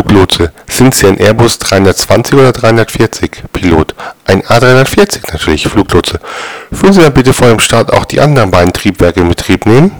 Fluglotse, sind Sie ein Airbus 320 oder 340? Pilot: Ein A340 natürlich. Fluglotse: Würden Sie dann bitte vor dem Start auch die anderen beiden Triebwerke in Betrieb nehmen